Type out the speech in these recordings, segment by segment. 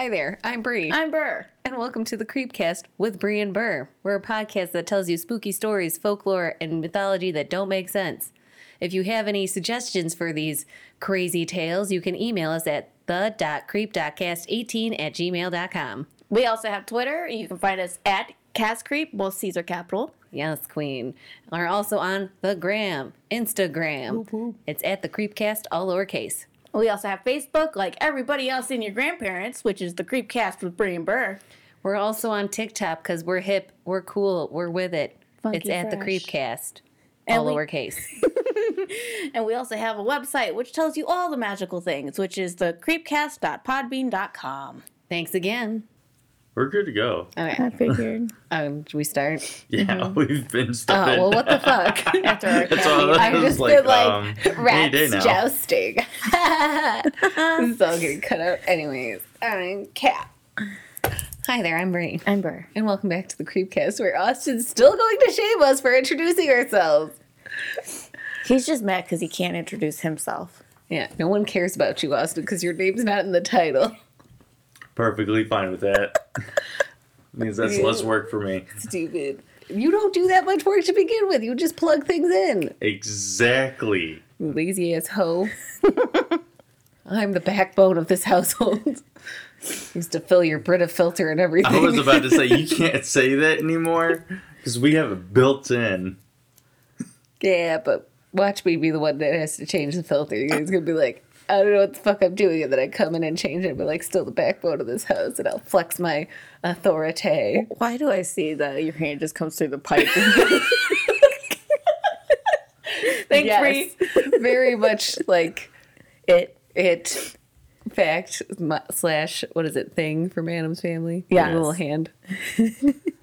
Hi there, I'm Bri. I'm Ber. and welcome to the Creepcast with Bri and Ber. We're a podcast that tells you spooky stories, folklore, and mythology that don't make sense. If you have any suggestions for these crazy tales, you can email us at the.creep.cast18 at gmail.com. We also have Twitter. You can find us at Cast Creep, both Caesar capital. Yes, Queen. We're also on the gram, Instagram. It's at the Creepcast, all lowercase. We also have Facebook, like everybody else in your grandparents, which is the Creepcast with Bri and Ber. We're also on TikTok because we're hip, we're cool, we're with it. Funky it's at the. Creepcast, all we- lowercase. And we also have a website which tells you all the magical things, which is the creepcast.podbean.com. Thanks again. We're good to go. Okay, figured. um, should we start? Yeah, we've been Oh, well, what the fuck? After our That's all caffeine. that I've was just been like, um, rats jousting. this is all getting cut out. Anyways, I'm cat. Hi there, I'm Bri. I'm Ber. And welcome back to the Creepcast, where Austin's still going to shame us for introducing ourselves. He's just mad because he can't introduce himself. Yeah, no one cares about you, Austin, because your name's not in the title. Perfectly fine with that. Means that's less work for me. Stupid. You don't do that much work to begin with. You just plug things in. Exactly. You lazy ass hoe. I'm the backbone of this household. Used to fill your Brita filter and everything. I was about to say you can't say that anymore because we have it built in. yeah, but watch me be the one that has to change the filter. He's gonna be like, I don't know what the fuck I'm doing, and then I come in and change it, but like still the backbone of this house, and I'll flex my authority. Why do I see that your hand just comes through the pipe? Thanks, Yes, Bri. very much like It. it. Fact slash what is it thing from Addams family? Yeah, little hand.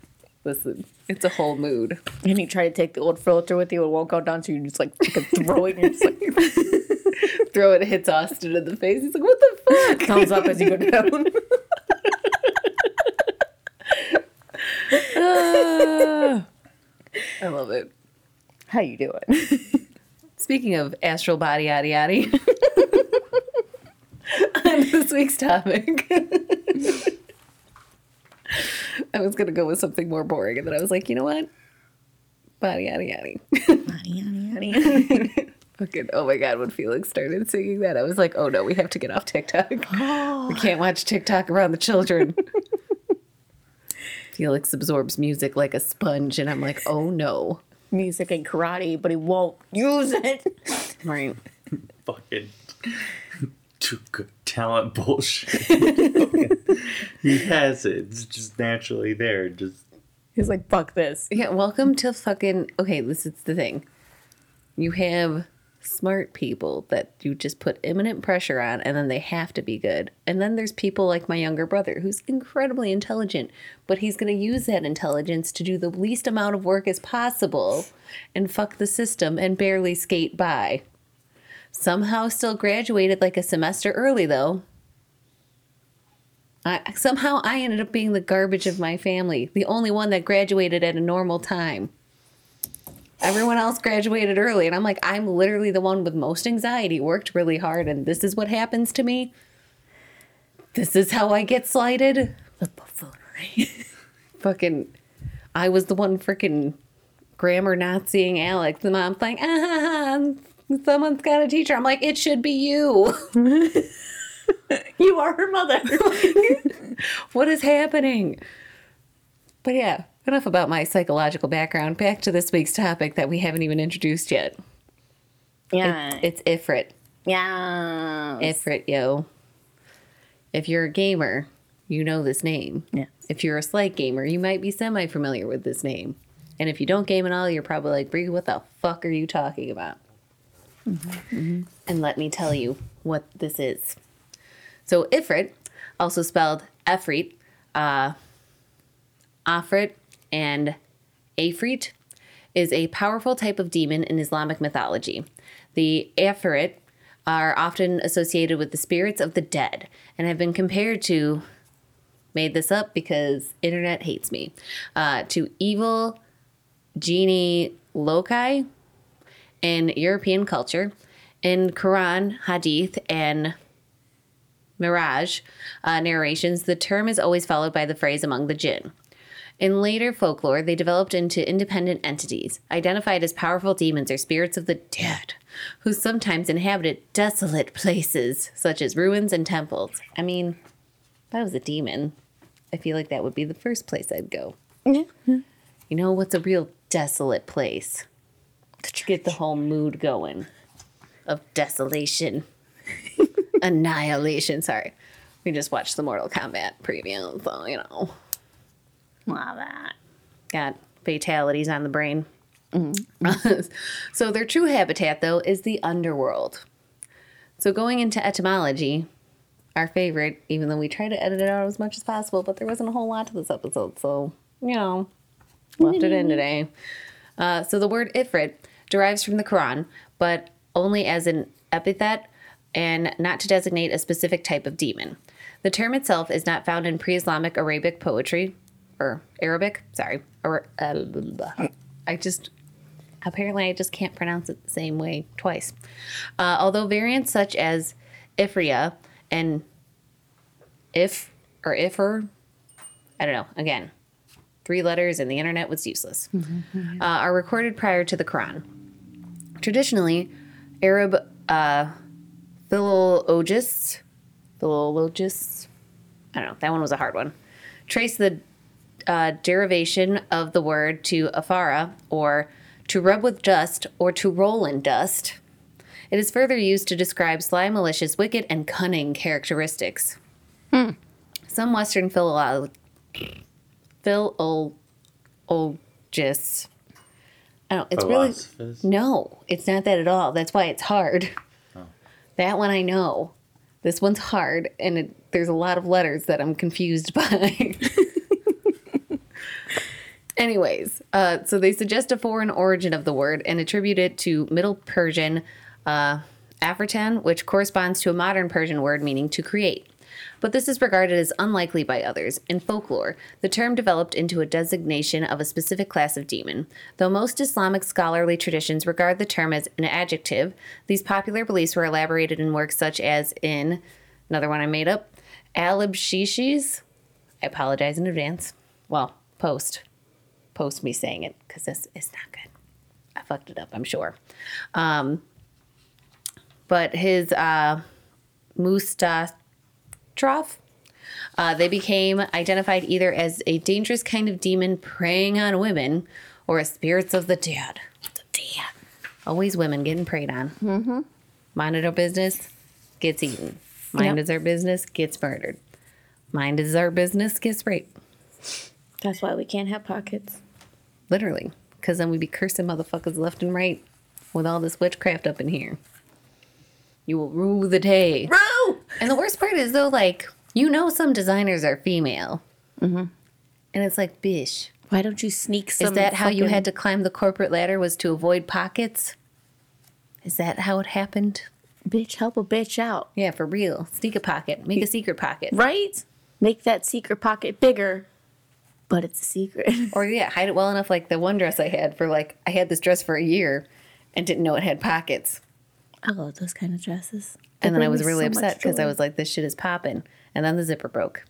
Listen, it's a whole mood. And you try to take the old filter with you, it won't go down, so you just like throw it and like Throw it, hits Austin in the face. He's like, "What the fuck?" thumbs up as you go down. Ah. I love it. How you doing? Speaking of astral body yada yada, on this week's topic, I was gonna go with something more boring, and then I was like, you know what? Body yada yada. Fucking oh my god! When Felix started singing that, I was like, oh no, we have to get off TikTok. We can't watch TikTok around the children. Felix absorbs music like a sponge, and I'm like, oh no. Music and karate, but he won't use it. Right. Fucking too good talent bullshit. he has it. It's just naturally there. Just He's like, fuck this. Yeah, welcome to fucking. Okay, this is the thing. You have smart people that you just put imminent pressure on, and then they have to be good. And then there's people like my younger brother who's incredibly intelligent, but he's going to use that intelligence to do the least amount of work as possible and fuck the system and barely skate by. Somehow still graduated like a semester early, though. I, somehow I ended up being the garbage of my family, the only one that graduated at a normal time. Everyone else graduated early, and I'm like, I'm literally the one with most anxiety, worked really hard, and this is what happens to me. This is how I get slighted. The buffoonery. Fucking, I was the one freaking grammar not seeing Alex. The mom's like, ah, someone's got a teacher. I'm like, it should be you. you are her mother. what is happening? But yeah, enough about my psychological background. Back to this week's topic that we haven't even introduced yet. yeah. It's Ifrit. yeah. Ifrit, yo. If you're a gamer, you know this name. Yes. If you're a slight gamer, you might be semi familiar with this name. And if you don't game at all, you're probably like, Bri, what the fuck are you talking about? And let me tell you what this is. So, Ifrit, also spelled Efrit, uh, Afrit, and Afrit, is a powerful type of demon in Islamic mythology. The Afrit are often associated with the spirits of the dead and have been compared to made this up because internet hates me uh, to evil genii loci in european culture in quran hadith and Mi'raj uh, narrations, the term is always followed by the phrase among the jinn. In later folklore, they developed into independent entities, identified as powerful demons or spirits of the dead, who sometimes inhabited desolate places, such as ruins and temples. I mean, if I was a demon, I feel like that would be the first place I'd go. You know what's a real desolate place? Get the whole mood going of desolation, annihilation. Sorry. We just watched the Mortal Kombat preview, so you know, Love that. got fatalities on the brain. Mm-hmm. so their true habitat, though, is the underworld. So going into etymology, our favorite, even though we try to edit it out as much as possible, but there wasn't a whole lot to this episode, so you know, left it in mm-hmm. today. Uh, so the word ifrit derives from the Quran, but only as an epithet and not to designate a specific type of demon. The term itself is not found in pre-Islamic Arabic poetry, or Arabic. Sorry, or uh, I just apparently I just can't pronounce it the same way twice. Uh, although variants such as Ifria and if or ifer, I don't know. Again, three letters and the internet was useless. Uh, are recorded prior to the Quran. Traditionally, Arab uh, philologists, philologists, I don't know, that one was a hard one, trace the uh, derivation of the word to afara, or to rub with dust, or to roll in dust. It is further used to describe sly, malicious, wicked, and cunning characteristics. Some Western philolo- philologists, I don't. It's really no. It's not that at all. That's why it's hard. That one I know. This one's hard, and it, there's a lot of letters that I'm confused by. Anyways, uh, so they suggest a foreign origin of the word and attribute it to Middle Persian uh, Afritan, which corresponds to a modern Persian word meaning to create. But this is regarded as unlikely by others. In folklore, the term developed into a designation of a specific class of demon. Though most Islamic scholarly traditions regard the term as an adjective, these popular beliefs were elaborated in works such as in another one I made up, Alib Shishis. I apologize in advance. Well, post post me saying it because this is not good. I fucked it up, I'm sure. Um, but his uh, Uh, they became identified either as a dangerous kind of demon preying on women or as spirits of the dead. The dead. Always women getting preyed on. Mm-hmm. Minded our business, gets eaten. Mind Yep. is our business, gets murdered. Mind is our business, gets raped. That's why we can't have pockets. Literally. Because then we'd be cursing motherfuckers left and right with all this witchcraft up in here. You will rue the day. And the worst part is, though, like, you know, some designers are female. Mm-hmm. And it's like, bish. Why don't you sneak some? Is that how you had to climb the corporate ladder was to avoid pockets? Is that how it happened? bitch help a bitch out? Yeah, for real. Sneak a pocket. Make a secret pocket. Right? Make that secret pocket bigger, but it's a secret. Or, yeah, hide it well enough. Like the one dress I had for, like, I had this dress for a year and didn't know it had pockets. I love those kind of dresses. They And then I was really so upset because I was like, this shit is popping. And then the zipper broke.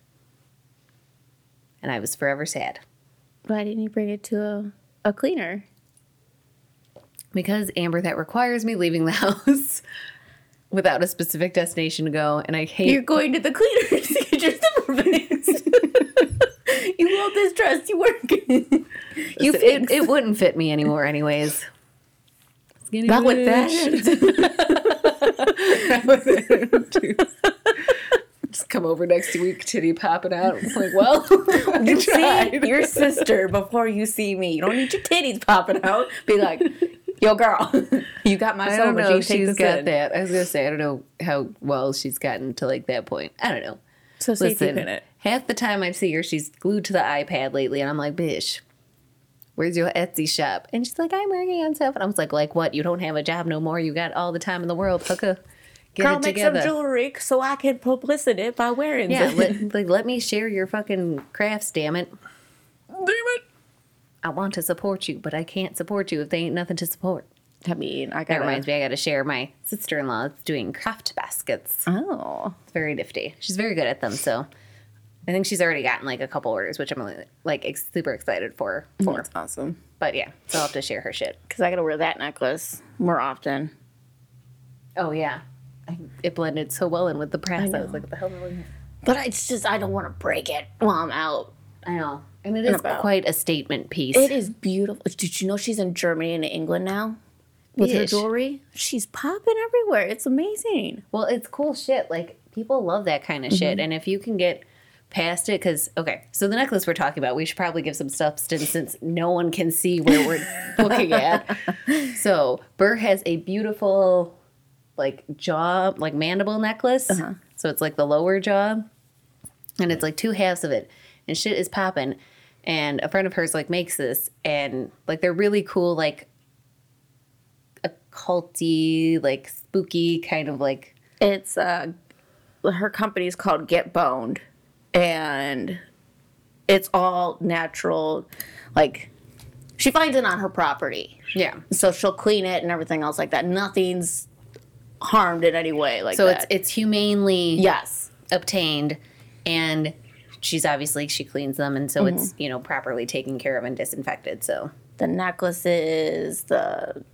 And I was forever sad. Why didn't you bring it to a, a cleaner? Because, Amber, that requires me leaving the house without a specific destination to go. And I hate. You're going to the cleaner to get your zipper fixed. you love this dress. You work. you it, it wouldn't fit me anymore, anyways. Skinny Not with bitch. Just come over next week, titty popping out. It's like, well, You see your sister before you see me. You don't need your titties popping out. Be like, yo, girl, you got my I don't know if she's got in. that. I was gonna say I don't know how well she's gotten to like that point. I don't know. So Listen, half the time I see her, she's glued to the iPad lately, and I'm like, "Bish, where's your Etsy shop?" And she's like, "I'm working on stuff." And I was like, "Like what? You don't have a job no more? You got all the time in the world, hooker. Get Girl, it make together." some jewelry so I can publicity it by wearing yeah, it. let, like let me share your fucking crafts, damn it. Damn it. I want to support you, but I can't support you if they ain't nothing to support. I mean, I That reminds me, I got to share. My sister in law is doing craft baskets. Oh, It's very nifty. She's very good at them. So I think she's already gotten like a couple orders, which I'm really, like ex- super excited for. Mm-hmm. For, that's awesome. but yeah, so I'll have to share her shit. Because I got to wear that necklace more often. Oh yeah, I, it blended so well in with the press. I, know. was like, what the hell? Am I? But it's just I don't want to break it while I'm out. I know, and it is about- quite a statement piece. It is beautiful. Did you know she's in Germany and England now with her jewelry? She's popping everywhere. It's amazing. Well, it's cool shit. Like people love that kind of shit, mm-hmm. and if you can get past it, because okay, so the necklace we're talking about, we should probably give some substance since no one can see where we're looking at. So Ber has a beautiful, like jaw, like mandible necklace. So it's like the lower jaw, and it's like two halves of it, and shit is popping. And a friend of hers like makes this, and like they're really cool, like occulty, like spooky kind of like It's uh, her company's called Get Boned, and it's all natural. Like she finds it on her property, yeah. so she'll clean it and everything else like that. Nothing's harmed in any way. Like So that. it's it's humanely yes, obtained, and she's obviously she cleans them, and so it's mm-hmm. you know properly taken care of and disinfected. So the necklaces, the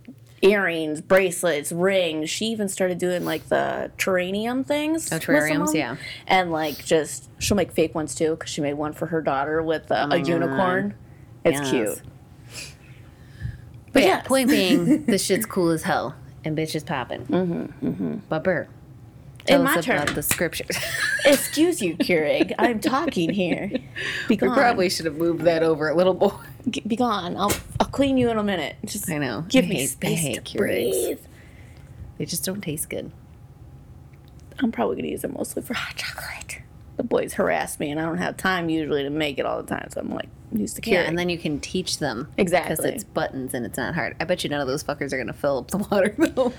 earrings, bracelets, rings. She even started doing like the terrarium things. Oh, terrariums, yeah. And like just she'll make fake ones too because she made one for her daughter with uh, a God. unicorn. It's Yes. cute. but yeah, yes. point being, this shit's cool as hell, and bitch is popping. Mm-hmm, mm-hmm. But Ber, tell In us my about turn. the scriptures. Excuse you, Keurig. I'm talking here. Be we gone. probably should have moved that over a little more. G- be gone. I'll I'll clean you in a minute. Just I know. Give I me hate- I space hate to Keurigs. breathe. They just don't taste good. I'm probably gonna use it mostly for hot chocolate. The boys harass me, and I don't have time usually to make it all the time. So I'm like, use the Keurig. Yeah, and then you can teach them Exactly. because it's buttons and it's not hard. I bet you none of those fuckers are gonna fill up the water though.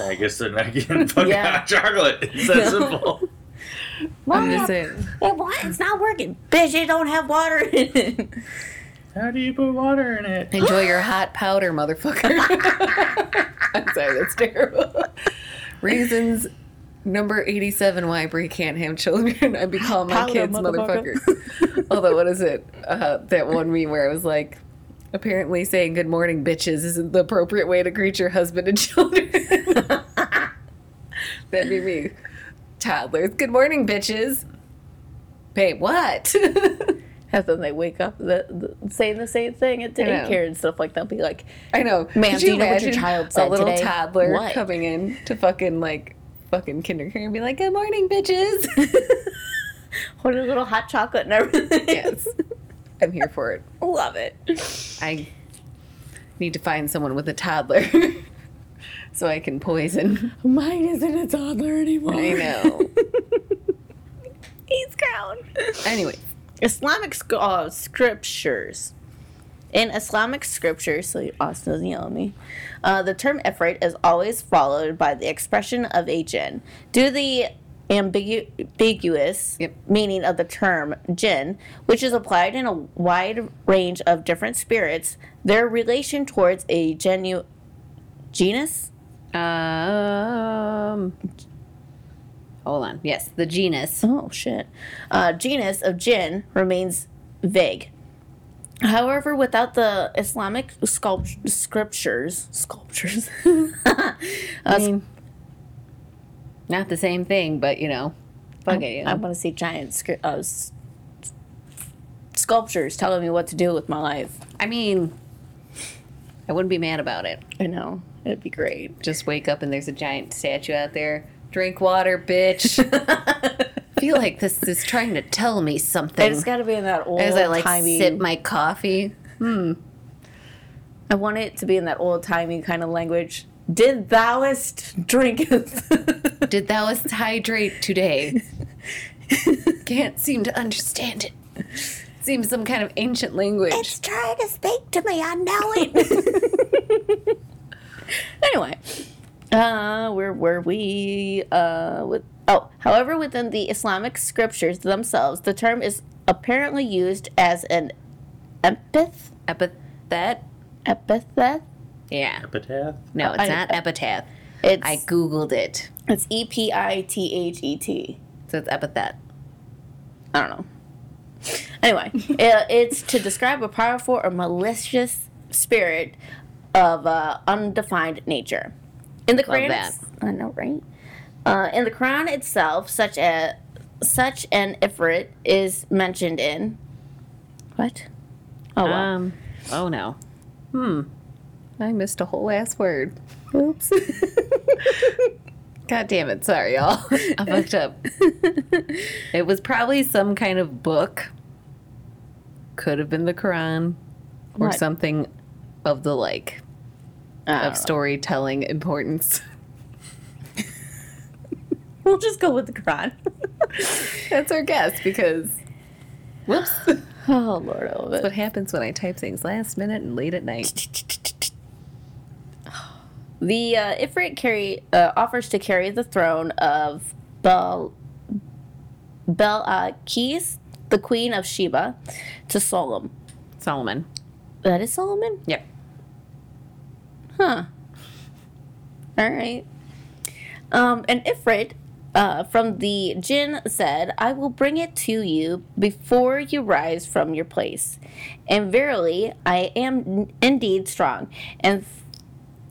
I guess they're not getting fucking Yeah. hot chocolate. It's that simple. I'm just saying. It what? It's not working. Bitch, it don't have water in it. How do you put water in it? Enjoy your hot powder, motherfucker. I'm sorry, that's terrible. Reasons number 87 why Bri can't have children. I'd be calling my Powder, kids motherfucker. motherfuckers. Although, what is it? Uh, that one meme where I was like, apparently saying good morning, bitches, isn't the appropriate way to greet your husband and children. That'd be me. Toddlers, good morning, bitches. Babe, what? And then they wake up the, the, saying the same thing at daycare and stuff like that. Be like, I know. Could do you know what your child A little today? toddler What? coming in to fucking like fucking kindergarten and be like, "Good morning, bitches." what a little hot chocolate and everything. yes, I'm here for it. Love it. I need to find someone with a toddler so I can poison. Mine isn't a toddler anymore. I know. He's grown. Anyway, Islamic sc- uh, scriptures. In Islamic scriptures, so Austin doesn't yell at me, uh, the term Ifrit is always followed by the expression of a jinn. Due to the ambigu- ambiguous Yep. meaning of the term jinn, which is applied in a wide range of different spirits, their relation towards a genu- genus um, hold on. Yes, the genus. Oh shit. Uh, genus of jinn remains vague. However, without the Islamic sculpt- scriptures, sculptures, I mean, not the same thing, but you know, fuck it. You I want to see giant scri- uh, s- sculptures telling me what to do with my life. I mean, I wouldn't be mad about it. I know it'd be great. just wake up and there's a giant statue out there. Drink water, bitch. I feel like this is trying to tell me something. It's got to be in that old timey, As I like timey. sip my coffee. Hmm. I want it to be in that old timey kind of language. Did thouest drinketh? Did thou hydrate today? Can't seem to understand it. Seems some kind of ancient language. It's trying to speak to me. I know it. anyway, uh, where were we? Uh, with oh, however, within the Islamic scriptures themselves, the term is apparently used as an epith, Epithet? epithet, Yeah. Epitaph? No, it's I- not epitaph. It's I googled it, it's E P I T H E T. so it's epithet. I don't know. Anyway, uh, it's to describe a powerful or malicious spirit of uh, undefined nature. In the Quran, that. I know, right? Uh, in the Quran itself, such a such an ifrit is mentioned in what? Oh, well. Um. Oh no. Hmm. I missed a whole ass word. oops. God damn it! Sorry, y'all. I fucked up. It was probably some kind of book. Could have been the Quran, or What? something of the like of storytelling importance. We'll just go with the Quran. That's our guess because. Whoops. oh Lord, I love it. what happens when I type things last minute and late at night. The uh, Ifrit carry uh, offers to carry the throne of Bel Belakis, the queen of Sheba, to Solomon. Solomon. That is Solomon, Yep. Huh? All right. Um, and Ifrit uh, from the jinn said, "I will bring it to you before you rise from your place, and verily, I am indeed strong and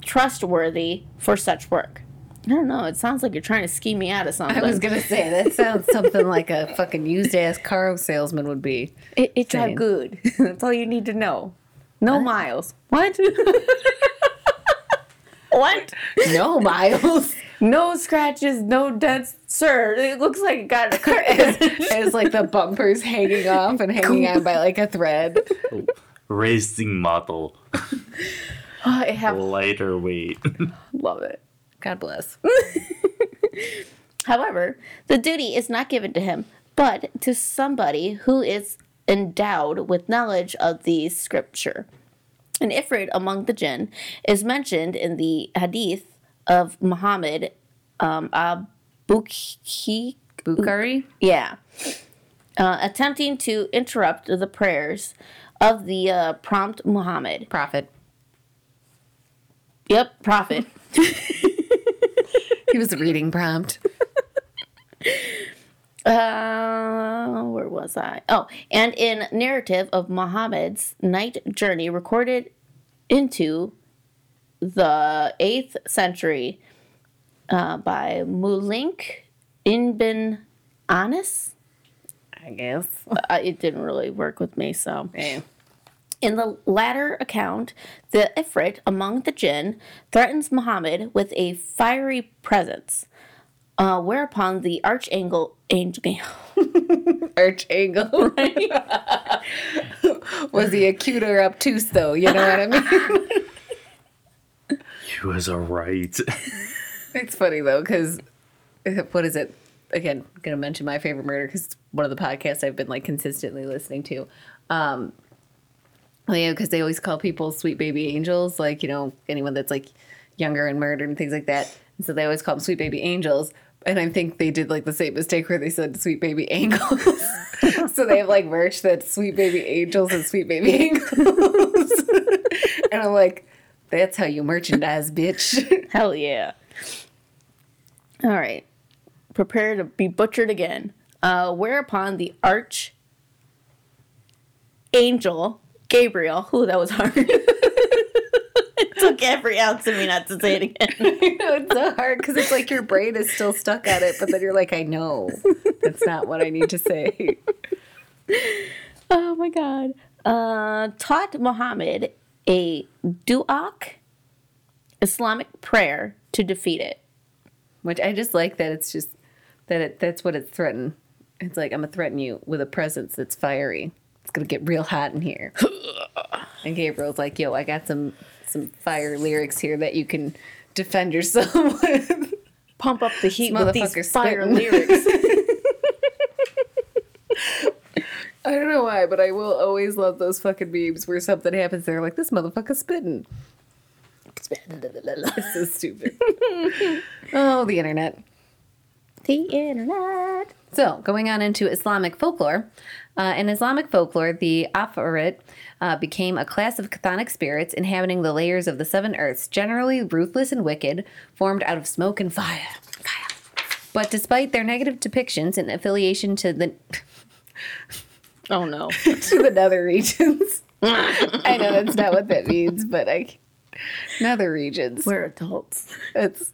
trustworthy for such work." I don't know. It sounds like you're trying to scheme me out of something. I was gonna say that sounds something like a fucking used ass car salesman would be. It, it drive Same. good. That's all you need to know. No miles. What? what? No miles. No scratches, no dents, sir. It looks like it got in a car accident. It's like the bumpers hanging off and hanging on by like a thread. Racing model. Oh, I have Lighter weight. love it. God bless. However, the duty is not given to him, but to somebody who is endowed with knowledge of the scripture. An Ifrit among the jinn is mentioned in the hadith of Muhammad um, Abukhi. Bukhari? Yeah. Uh, attempting to interrupt the prayers of the uh, prompt Muhammad. Prophet. Yep, prophet. He was reading prompt. Uh, where was I? Oh, and in narrative of Muhammad's night journey recorded into the 8th century uh, by Malik ibn Anas. I guess. Uh, it didn't really work with me, so. In the latter account, the Ifrit among the jinn threatens Muhammad with a fiery presence, uh, whereupon the archangel angel. Archangel. was he a cute or obtuse though? You know what I mean? he was a right. It's funny though, because what is it? Again, I'm gonna mention my favorite murder because it's one of the podcasts I've been like consistently listening to. Um, well, yeah, because they always call people sweet baby angels, like you know anyone that's like younger and murdered and things like that. And so they always call them sweet baby angels. And I think they did like the same mistake where they said sweet baby angels. so they have like merch that's sweet baby angels and sweet baby angels. and I'm like, that's how you merchandise, bitch. Hell yeah. All right. Prepare to be butchered again. Uh, whereupon the arch angel Gabriel, ooh, that was hard. Took every ounce of me not to say it again. Know it's so hard because it's like your brain is still stuck at it, but then you're like, I know that's not what I need to say. oh my god. Uh, taught Muhammad a du'ak Islamic prayer to defeat it. Which I just like that it's just that it, that's what it's threatened. It's like I'm gonna threaten you with a presence that's fiery. It's gonna get real hot in here. and Gabriel's like, Yo, I got some some fire lyrics here that you can defend yourself with. Pump up the heat This with these fire lyrics. I don't know why, but I will always love those fucking memes where something happens. They're like, "This motherfucker's spitting." It's so stupid. oh, the internet. the internet. So, going on into Islamic folklore, Uh, in Islamic folklore, the Afarit uh, became a class of chthonic spirits inhabiting the layers of the seven earths, generally ruthless and wicked, formed out of smoke and fire. But despite their negative depictions and affiliation to the Oh no. to the nether regions, I know that's not what that means, but I nether regions. We're adults. It's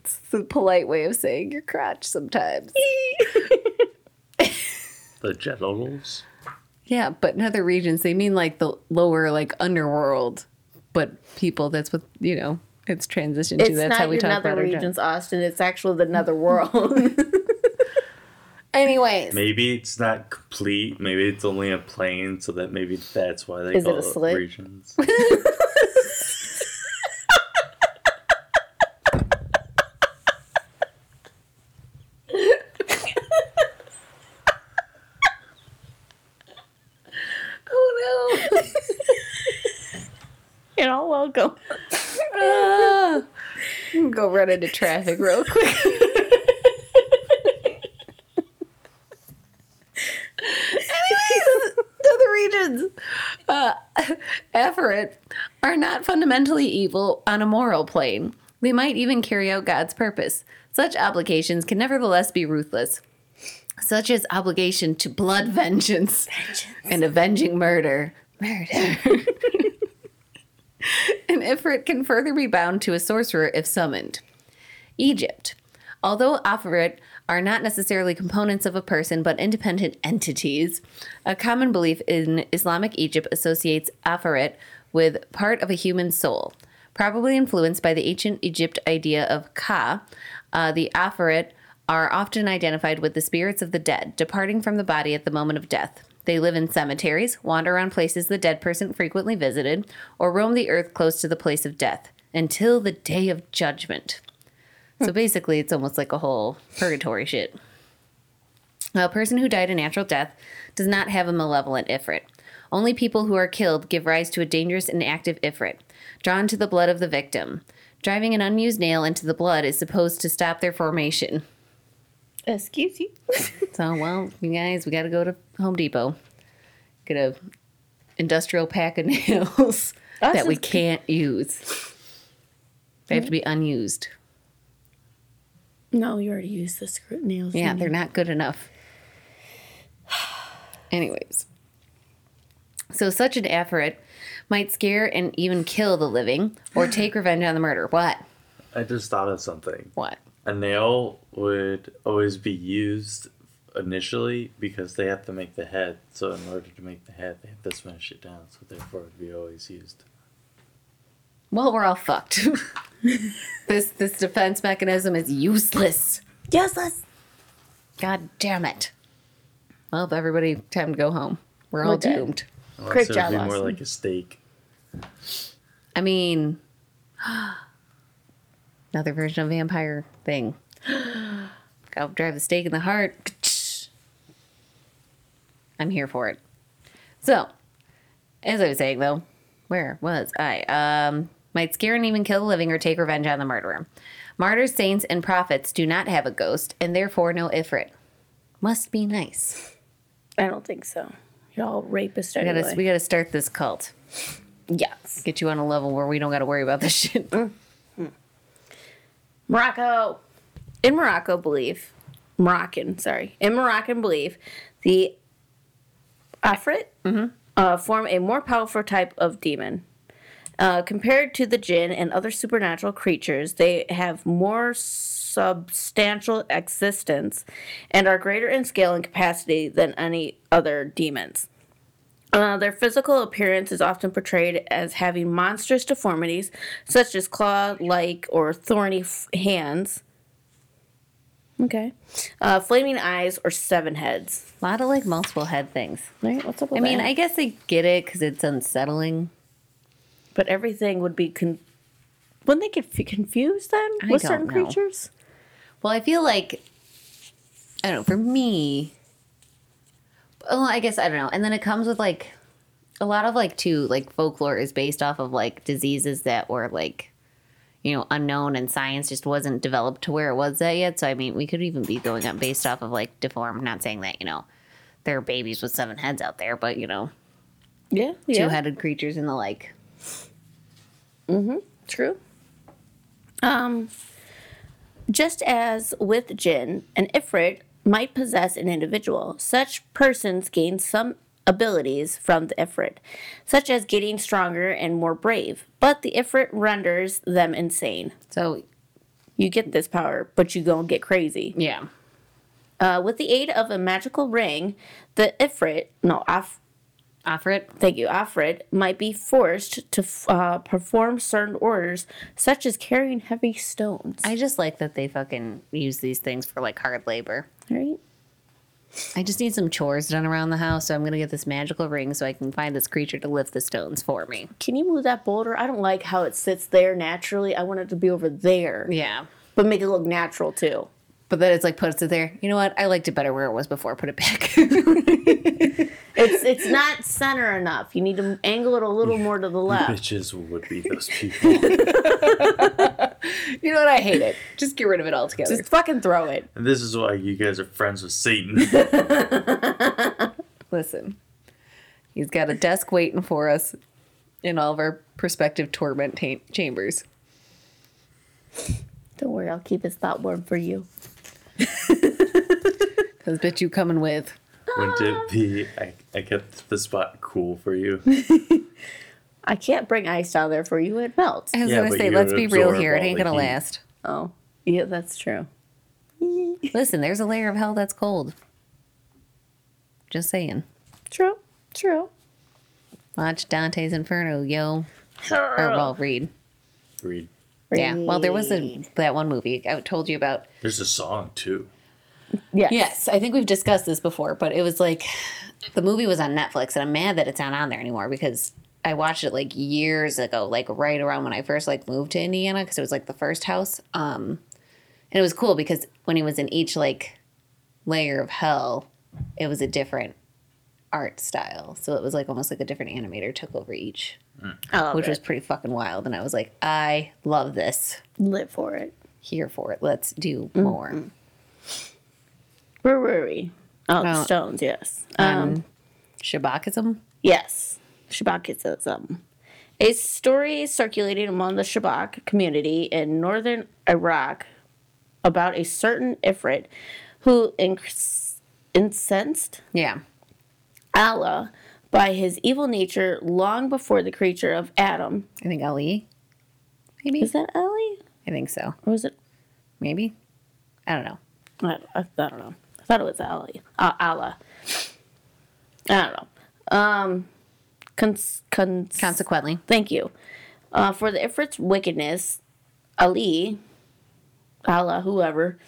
it's the polite way of saying your crotch sometimes. The genitals. Yeah, but in other regions they mean like the lower like underworld. But people, that's what you know. It's transitioned to. That's not how we your talk nether about our gen- regions, Austin. It's actually the nether world. Anyways, Maybe it's not complete. Maybe it's only a plane, so that maybe that's why they Is it call a slit? regions. oh no. You're all welcome. Ah. Go run into traffic real quick. Anyways, other regions. Uh, Afarit are not fundamentally evil on a moral plane. They might even carry out God's purpose. Such obligations can nevertheless be ruthless, such as obligation to blood vengeance, and avenging murder. Murder. An Ifrit can further be bound to a sorcerer if summoned. Egypt. Although Afarit are not necessarily components of a person but independent entities, a common belief in Islamic Egypt associates Afarit with part of a human soul. Probably influenced by the ancient Egypt idea of Ka, uh, the Afarit are often identified with the spirits of the dead, departing from the body at the moment of death. They live in cemeteries, wander around places the dead person frequently visited, or roam the earth close to the place of death until the day of judgment. So basically, it's almost like a whole purgatory shit. A person who died a natural death does not have a malevolent Ifrit. Only people who are killed give rise to a dangerous and active Ifrit, drawn to the blood of the victim. Driving an unused nail into the blood is supposed to stop their formation. Excuse you. So, well, you guys, we got to go to Home Depot. Get a industrial pack of nails that we can't use. They have to be unused. No, you already used the screw nails. Yeah, they're you? not good enough. Anyways. So such an Afrit might scare and even kill the living or take revenge on the murder. What? I just thought of something. What? A nail would always be used initially because they have to make the head. So in order to make the head, they have to smash it down. So therefore, it would be always used. Well, we're all fucked. this this defense mechanism is useless. Useless. God damn it. Well, everybody, time to go home. We're all We're dead. doomed. Unless Great it would job, be more Austin. like a steak. I mean, another version of vampire thing. Go drive the stake in the heart. I'm here for it. So, as I was saying though, where was I? Um, might scare and even kill the living or take revenge on the murderer. Martyrs, saints, and prophets do not have a ghost, and therefore no ifrit. Must be nice. I don't think so. You're all rapists We gotta, we gotta start this cult. yes. Get you on a level where we don't gotta worry about this shit. Morocco. In Morocco belief, Moroccan, sorry. In Moroccan belief, the Afrit uh, form a more powerful type of demon. Uh, compared to the jinn and other supernatural creatures, they have more substantial existence and are greater in scale and capacity than any other demons. Uh, their physical appearance is often portrayed as having monstrous deformities, such as claw like or thorny f- hands. Okay. Uh, flaming eyes or seven heads. A lot of like multiple head things. Right? What's up I with mean. I guess I get it because it's unsettling. But everything would be. Con- wouldn't they get f- confused then I with don't certain know. creatures? Well, I feel like I don't know. For me, well, I guess I don't know. And then it comes with like a lot of like too like folklore is based off of like diseases that were like you know unknown and science just wasn't developed to where it was that yet. So I mean, we could even be going up based off of like deformed. Not saying that you know there are babies with seven heads out there, but you know, Yeah, yeah. two-headed creatures and the like. Mm hmm. True. Um, just as with jinn, an ifrit might possess an individual, such persons gain some abilities from the ifrit, such as getting stronger and more brave. But the ifrit renders them insane. So You get this power, but you gonna get crazy. yeah, Uh, with the aid of a magical ring, the ifrit, no, af, offer it. thank you, Afrit, might be forced to uh, perform certain orders, such as carrying heavy stones. I just like that they fucking use these things for like hard labor. right? I just need some chores done around the house, so I'm gonna get this magical ring so I can find this creature to lift the stones for me. Can you move that boulder? I don't like how it sits there naturally. I want it to be over there, Yeah. but make it look natural too. But then it's like puts it there. You know what? I liked it better where it was before. Put it back. It's it's not center enough. You need to angle it a little more to the left. Bitches would be those people. you know what? I hate it. Just get rid of it altogether. Just fucking throw it. and this is why you guys are friends with Satan. Listen, he's got a desk waiting for us in all of our prospective torment ta- chambers. Don't worry, I'll keep his thought warm for you. Cause bitch, you coming with? Wouldn't it be? I, I kept the spot cool for you. I can't bring ice down there for you. It melts. I was Yeah, gonna say, let's be real here. It ain't gonna heat. last. Oh, yeah, that's true. Listen, there's a layer of hell that's cold. Just saying. True. True. Watch Dante's Inferno, yo. Or well, read. Read. Yeah. Well, there was a that one movie I told you about. There's a song too. Yes. Yes, I think we've discussed this before, but it was like the movie was on Netflix, and I'm mad that it's not on there anymore because I watched it like years ago, like right around when I first like moved to Indiana because it was like the first house. Um, and it was cool because when he was in each like layer of hell, it was a different art style. So it was like almost like a different animator took over each, I love which it. was pretty fucking wild. And I was like, I love this. live for it. Here for it. Let's do more. Where were we? Oh, Oh. stones. Yes. Um. Um, Shabakism. Yes, Shabakism. A story circulating among the Shabak community in northern Iraq about a certain Ifrit who inc- incensed Yeah. Allah by his evil nature long before the creature of Adam. I think Ali. Maybe. Is that Ali? I think so. Or was it? Maybe. I don't know. I, I, I don't know. I thought it was Ali. Uh, Allah. I don't know. Um, cons- cons- Consequently. Thank you. Uh, for the Ifrit's wickedness, Ali, Allah, whoever,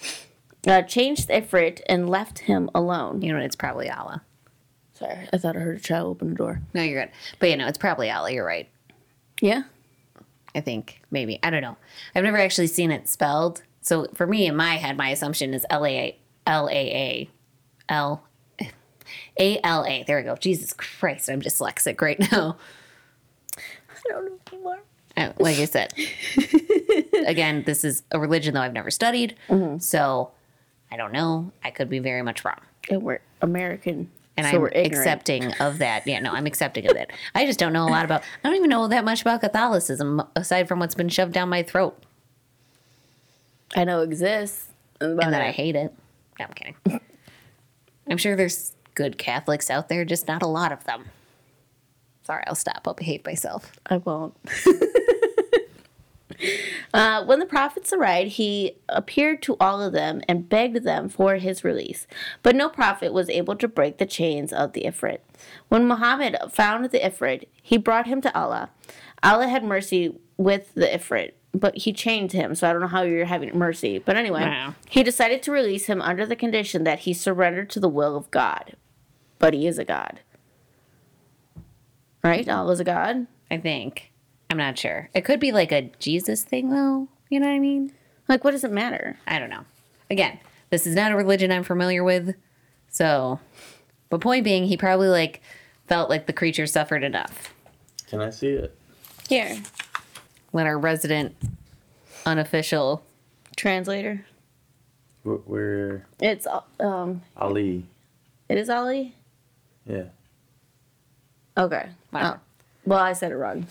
uh, changed the Ifrit and left him alone. You know, it's probably Allah. Sorry, I thought I heard a child open the door. No, you're good. But you know, it's probably Allah. You're right. Yeah? I think. Maybe. I don't know. I've never actually seen it spelled. So for me, in my head, my assumption is L A L A A L A L A. There we go. Jesus Christ, I'm dyslexic right now. I don't know anymore. Like I said, again, this is a religion though I've never studied. Mm-hmm. So I don't know. I could be very much wrong. And we're American. and so I'm we're accepting of that. Yeah, no, I'm accepting of it. I just don't know a lot about. I don't even know that much about Catholicism aside from what's been shoved down my throat, I know exists. and that I hate it. No, I'm kidding. I'm sure there's good Catholics out there, just not a lot of them. Sorry, I'll stop. I'll behave myself. I won't. uh, when the prophets arrived, he appeared to all of them and begged them for his release. But no prophet was able to break the chains of the Ifrit. When Muhammad found the Ifrit, he brought him to Allah. Allah had mercy with the Ifrit, but he chained him, so I don't know how you're having mercy. But anyway, Wow. he decided to release him under the condition that he surrendered to the will of God. But he is a God. Right? Allah's a God. I think. I'm not sure. It could be like a Jesus thing, though. You know what I mean? Like, what does it matter? I don't know. Again, this is not a religion I'm familiar with. So, but point being, he probably like felt like the creature suffered enough. Can I see it? Here, Let our resident unofficial translator. Where It's uh, um, Ali? it is Ali. Yeah. Okay. Whatever. Oh. Well, I said it wrong.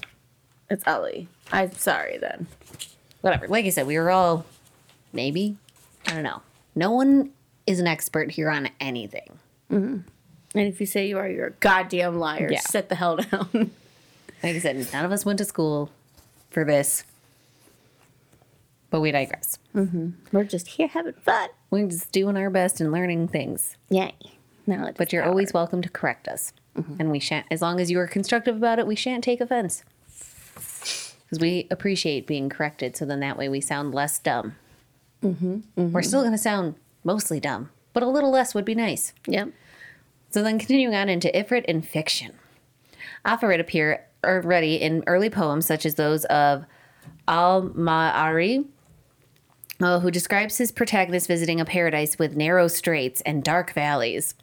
It's Ellie. I'm sorry then. Whatever. Like I said, we were all maybe. I don't know. No one is an expert here on anything. Mm-hmm. And if you say you are, you're a goddamn liar. Yeah. Sit the hell down. Like I said, none of us went to school for this. But we digress. Mm-hmm. We're just here having fun. We're just doing our best and learning things. Yay. Knowledge. But you're always welcome to correct us. And we shan't, as long as you are constructive about it, we shan't take offense. Because we appreciate being corrected. So then that way we sound less dumb. We're still going to sound mostly dumb, but a little less would be nice. Yep. So then continuing on into Ifrit and fiction. Afarit appear already in early poems such as those of Al-Ma'ari, uh, who describes his protagonist visiting a paradise with narrow straits and dark valleys.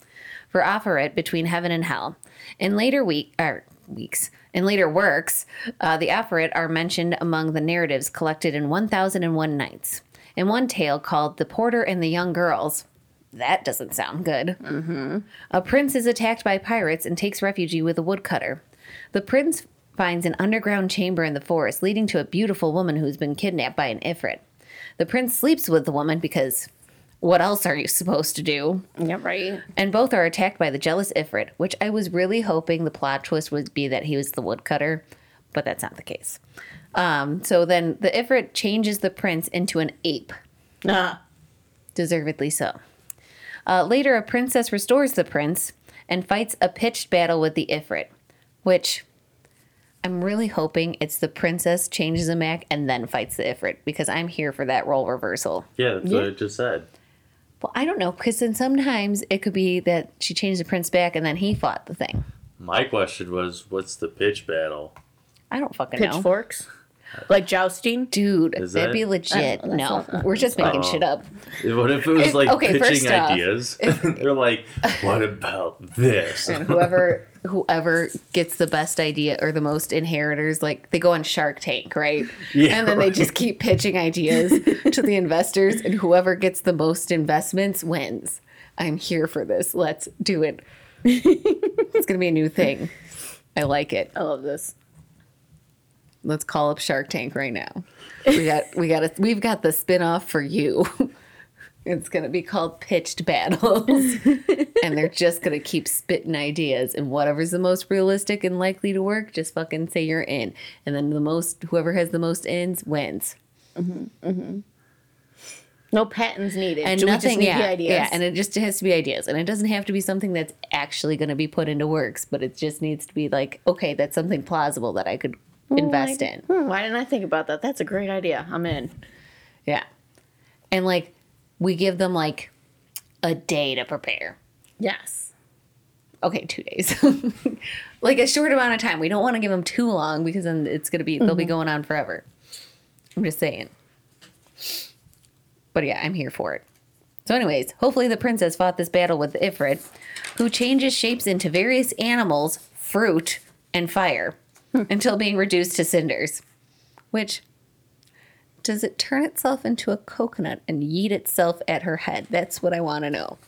For Afarit, between heaven and hell. In later week, er, weeks, in later works, uh, the Afarit are mentioned among the narratives collected in 1001 Nights. In one tale called The Porter and the Young Girls, that doesn't sound good. A prince is attacked by pirates and takes refuge with a woodcutter. The prince finds an underground chamber in the forest leading to a beautiful woman who's been kidnapped by an Ifrit. The prince sleeps with the woman because what else are you supposed to do? Yep. Right. And both are attacked by the jealous Ifrit, which I was really hoping the plot twist would be that he was the woodcutter, but that's not the case. Um, so then the Ifrit changes the prince into an ape Ah. deservedly so. Uh, later, a princess restores the prince and fights a pitched battle with the Ifrit, which I'm really hoping it's the princess changes him Mac and then fights the Ifrit because I'm here for that role reversal. Yeah, that's what I just said. Well, I don't know because then sometimes it could be that she changed the prince back and then he fought the thing. My question was, what's the pitch battle? I don't fucking know. Pitchforks. Like jousting. Dude, Is that'd that- be legit. Oh, that's no, not- we're just making Oh. shit up. What if it was If- like okay, first pitching off, ideas? They're like, what about this? and whoever whoever gets the best idea or the most inheritors like they go on shark tank right Yeah, and then they just keep pitching ideas to the investors and whoever gets the most investments wins i'm here for this let's do it it's gonna be a new thing i like it I love this. Let's call up shark tank right now. We got we got a, we've got the spin-off for you. It's gonna be called pitched battles. And they're just gonna keep spitting ideas. And whatever's the most realistic and likely to work just fucking say you're in. And then the most whoever has the most ends wins. Mm-hmm. No patents needed. and We nothing just need yeah, the ideas. yeah and it just has to be ideas. And it doesn't have to be something that's actually going to be put into works but it just needs to be like okay that's something plausible that i could invest Like, in hmm, why didn't I think about that? That's a great idea. I'm in. Yeah. And like we give them like a day to prepare. Yes. Okay, 2 days. like a short amount of time. We don't want to give them too long because then it's going to be they'll be going on forever. I'm just saying. But yeah, I'm here for it. So anyways, hopefully the princess fought this battle with Ifrit, who changes shapes into various animals, fruit, and fire until being reduced to cinders. Which does it turn itself into a coconut and yeet itself at her head? That's what I want to know.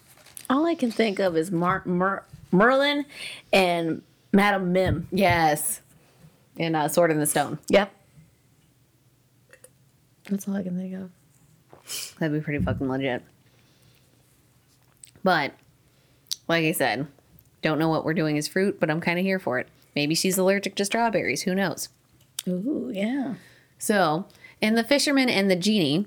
All I can think of is Mar- Mer- Merlin and Madame Mim. Yes. And uh, Sword in the Stone. Yep. That's all I can think of. That'd be pretty fucking legit. But, like I said, don't know what we're doing as fruit, but I'm kind of here for it. Maybe she's allergic to strawberries. Who knows? Ooh, yeah. So, in The Fisherman and the Genie,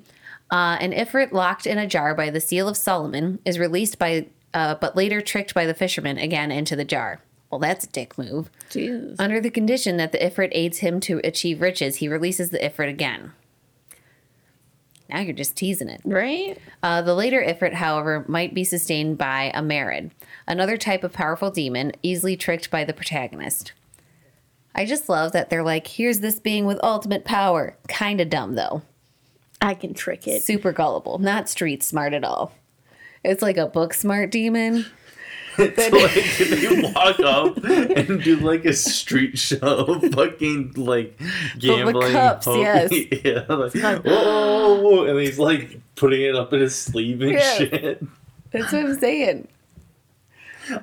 uh, an Ifrit locked in a jar by the seal of Solomon is released by, uh, but later tricked by the fisherman again into the jar. Well, that's a dick move. Jesus. Under the condition that the Ifrit aids him to achieve riches, he releases the Ifrit again. Now you're just teasing it. Right? Uh, the later Ifrit, however, might be sustained by a Marid, another type of powerful demon, easily tricked by the protagonist. I just love that they're like, here's this being with ultimate power. Kinda dumb, though. I can trick it. Super gullible, not street smart at all. It's like a book smart demon. It's like they walk up and do like a street show, fucking like gambling. cups, poker. yes. yeah, like, oh, and he's like putting it up in his sleeve and Yeah. shit. That's what I'm saying.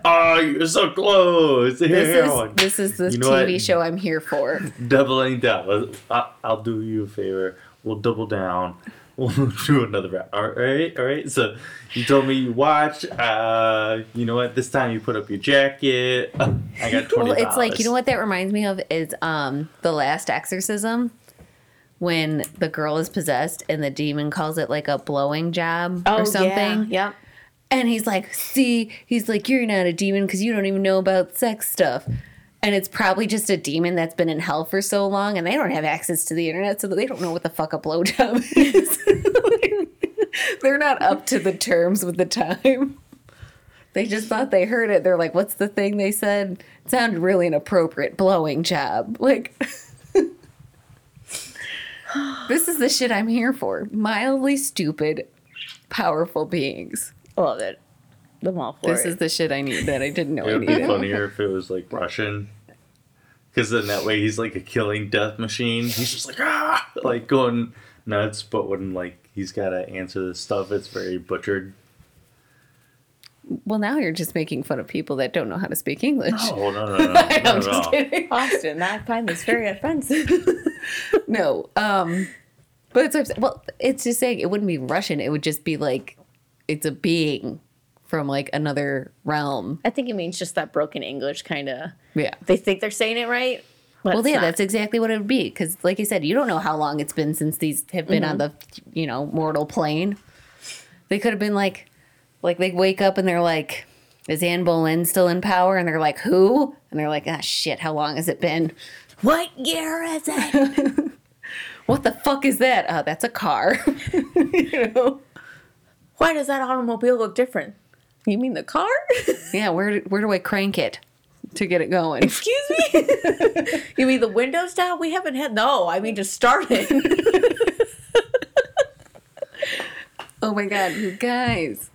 Oh, you're so close. This is this is the You know TV what? show I'm here for. doubling down. Let's- I, I'll do you a favor. We'll double down. We'll do another round. All right, all right. So you told me you watch. Uh, you know what? This time you put up your jacket. I got twenty. Well, it's like you know what that reminds me of is um the last exorcism when the girl is possessed and the demon calls it like a blowing job or something. Yep. And he's like, "See, he's like, you're not a demon because you don't even know about sex stuff." And it's probably just a demon that's been in hell for so long, and they don't have access to the internet, so they don't know what the fuck a blowjob is. They're not up to the terms with the time. They just thought they heard it. They're like, "What's the thing they said?" It sounded really inappropriate. Blowing job, like. this is the shit I'm here for. Mildly stupid, powerful beings. I love it. I'm all for This it. is the shit I need that I didn't know It I would be funnier if it was like Russian. Because then that way he's like a killing death machine. He's just like ah, like going nuts. But when like he's got to answer this stuff, it's very butchered. Well, now you're just making fun of people that don't know how to speak English. Oh no no no, no I'm not just all. kidding. Austin, I find this very offensive. No, um, but it's well, it's just saying it wouldn't be Russian. It would just be like it's a being from like another realm. I think it means just that broken English kind of. Yeah. They think they're saying it right. Well, yeah, not. that's exactly what it would be. Because, like I said, you don't know how long it's been since these have been on the, you know, mortal plane. They could have been like, like they wake up and they're like, "Is Anne Boleyn still in power?" And they're like, "Who?" And they're like, "Ah, shit! How long has it been? What year is it? What the fuck is that? Oh, that's a car." you know? Why does that automobile look different? You mean the car? Yeah. Where where do I crank it to get it going? Excuse me? you mean the windows down? We haven't had. No, I mean to start it. Oh my god, you guys.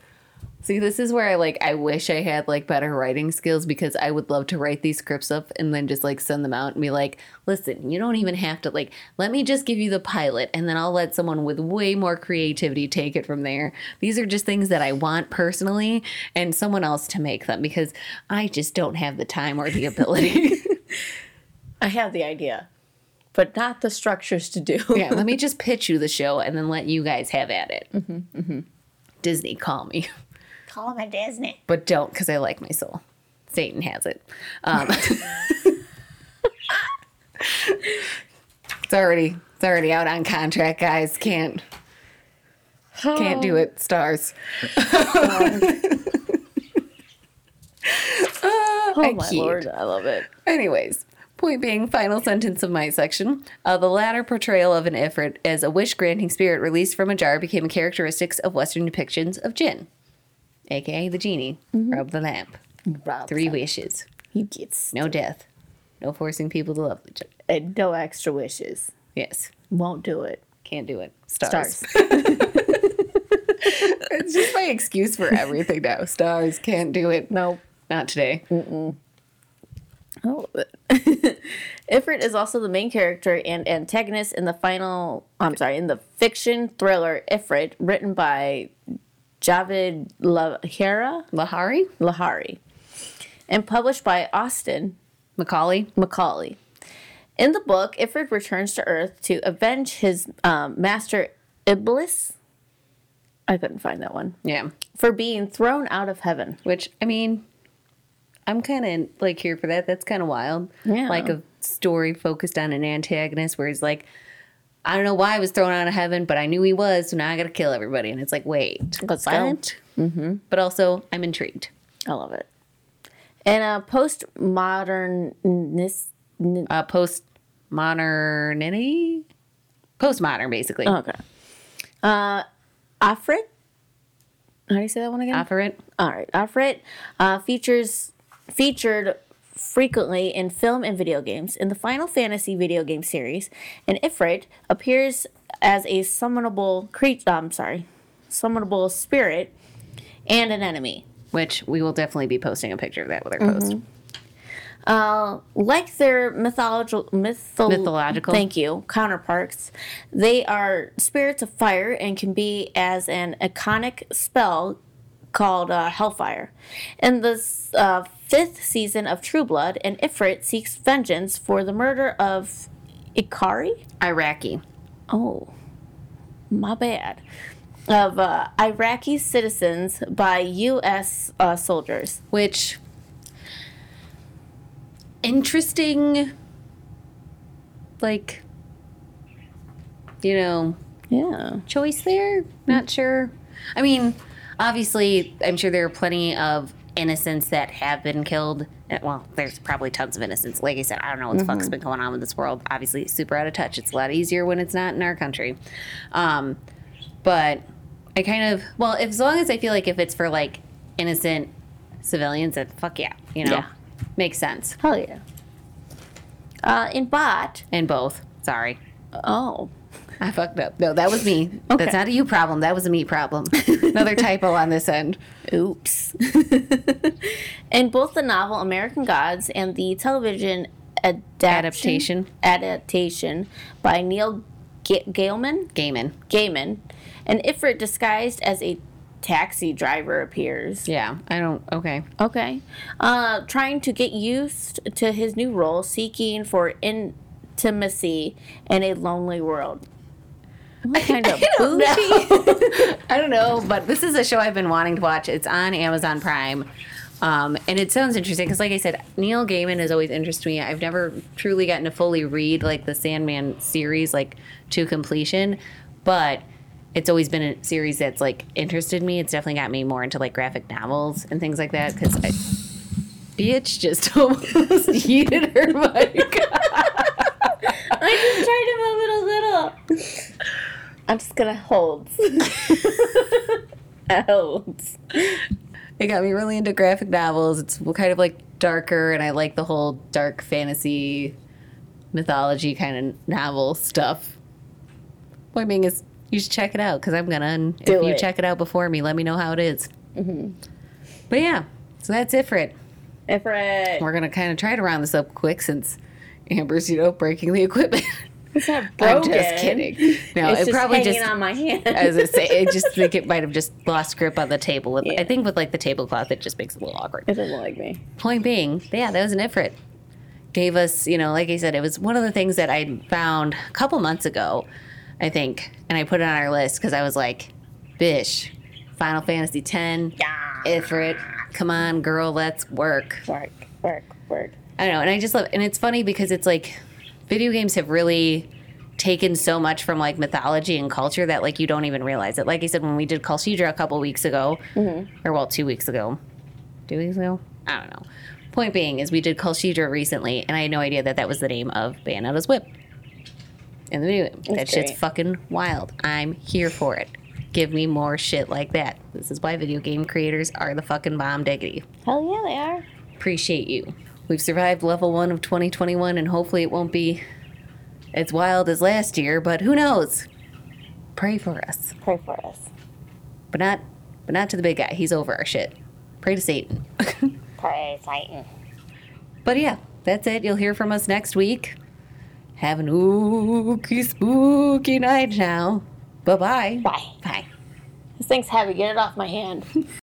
See, this is where I like I wish I had like better writing skills because I would love to write these scripts up and then just like send them out and be like, "Listen, you don't even have to like let me just give you the pilot and then I'll let someone with way more creativity take it from there." These are just things that I want personally and someone else to make them because I just don't have the time or the ability. I have the idea, but not the structures to do. yeah, let me just pitch you the show and then let you guys have at it. Mm-hmm, mm-hmm. Disney, call me. Call him a Disney. but don't because I like my soul. Satan has it. Um, it's already it's already out on contract, guys. Can't can't do it. Stars. Oh I my lord, I love it. Anyways, point being, final sentence of my section. Uh, the latter portrayal of an Ifrit as a wish granting spirit released from a jar became a characteristics of Western depictions of Jinn, aka the genie mm-hmm. rub the lamp. Rob, Three wishes, He gets no death, no forcing people to love each other. and no extra wishes. Yes. Won't do it. Can't do it. Stars. Stars. it's just my excuse for everything now. Stars can't do it. nope. Not today. Oh. Ifrit is also the main character and antagonist in the final, I'm sorry, in the fiction thriller Ifrit, written by Javed Lahara Lahari? Lahari and published by Austin Macauley? Macauley. In the book, Ifrit returns to Earth to avenge his um, master Iblis. I couldn't find that one. Yeah. For being thrown out of heaven. Which, I mean, I'm kind of like here for that. That's kind of wild. Yeah. Like a story focused on an antagonist where he's like, I don't know why I was thrown out of heaven, but I knew he was, so now I gotta kill everybody. And it's like, wait, Let's what? Mm-hmm. But also, I'm intrigued. I love it. And a postmodernist. Uh, post modernity? Postmodern, basically. Okay. Uh, Afrit. How do you say that one again? Offer it. All right, Afrit uh, features featured frequently in film and video games. In the Final Fantasy video game series, and Ifrit appears as a summonable creature. I'm sorry, summonable spirit and an enemy. Which we will definitely be posting a picture of that with our post. Uh, like their mythological mytho- Mythological. Thank you, counterparts. They are spirits of fire and can be as an iconic spell called uh, Hellfire. In the uh, fifth season of True Blood, an Ifrit seeks vengeance for the murder of Ikari. Iraqi. Oh, my bad. Of uh, Iraqi citizens by U.S. Uh, soldiers. Which interesting like you know Yeah. choice there not sure i mean obviously i'm sure there are plenty of innocents that have been killed Uh, well there's probably tons of innocents like i said i don't know what the fuck's been going on with this world obviously it's super out of touch it's a lot easier when it's not in our country um but i kind of well if, as long as i feel like if it's for like innocent civilians then fuck yeah you know Yeah. makes sense Hell yeah. Uh, in Bot. in both sorry Oh. I fucked up. No, that was me. Okay. That's not a you problem. That was a me problem. Another typo on this end. Oops. in both the novel American Gods and the television adaptation, Adaptation. by Neil Ga- Gaiman, Gaiman. Gaiman, an Ifrit disguised as a taxi driver appears. Yeah, I don't. Okay. Okay. Uh, trying to get used to his new role, seeking for intimacy in a lonely world. What kind of don't bougie? I don't know, but this is a show I've been wanting to watch. It's on Amazon Prime. Um, and it sounds interesting because, like I said, Neil Gaiman has always interested me. I've never truly gotten to fully read like the Sandman series, like to completion, but it's always been a series that's like interested me. It's definitely got me more into like graphic novels and things like that because I, bitch, just almost yeeted her mic. I just tried to move it a little. I'm just gonna hold. Holds. it got me really into graphic novels. It's kind of like darker, and I like the whole dark fantasy mythology kind of novel stuff. Point being is, you should check it out because I'm gonna. And Do if you it. check it out before me, let me know how it is. Mm-hmm. But yeah, so that's it for it. Ifrit. We're gonna kind of try to round this up quick since Amber's, you know, breaking the equipment. It's not I'm just kidding. No, it's it just probably hanging just on my hand. as I say, I just think it might have just lost grip on the table. With, Yeah. I think with like the tablecloth, it just makes it a little awkward. it doesn't like me. Point being, yeah, that was an Ifrit. Gave us, you know, like I said, it was one of the things that I found a couple months ago, I think, and I put it on our list because I was like, Bish, Final Fantasy X, Yeah. Ifrit, come on, girl, let's work. Work, work, work. I don't know, and I just love, and it's funny because it's like, video games have really taken so much from like mythology and culture that like you don't even realize it. Like I said, when we did Kulshedra a couple weeks ago, mm-hmm. or well, two weeks ago, two weeks ago, I don't know. Point being is we did Kulshedra recently, and I had no idea that that was the name of Bayonetta's whip in the video game. That shit's great. fucking wild. I'm here for it. Give me more shit like that. This is why video game creators are the fucking bomb diggity Hell yeah, they are. appreciate you. We've survived level one of 2021, and hopefully it won't be as wild as last year. But who knows? Pray for us, Pray for us. but not, but not to the big guy. He's over our shit. Pray to Satan. Pray, to Satan. but yeah, that's it. You'll hear from us next week. Have an ooky spooky night now. Bye-bye. Bye. Bye. This thing's heavy. Get it off my hand.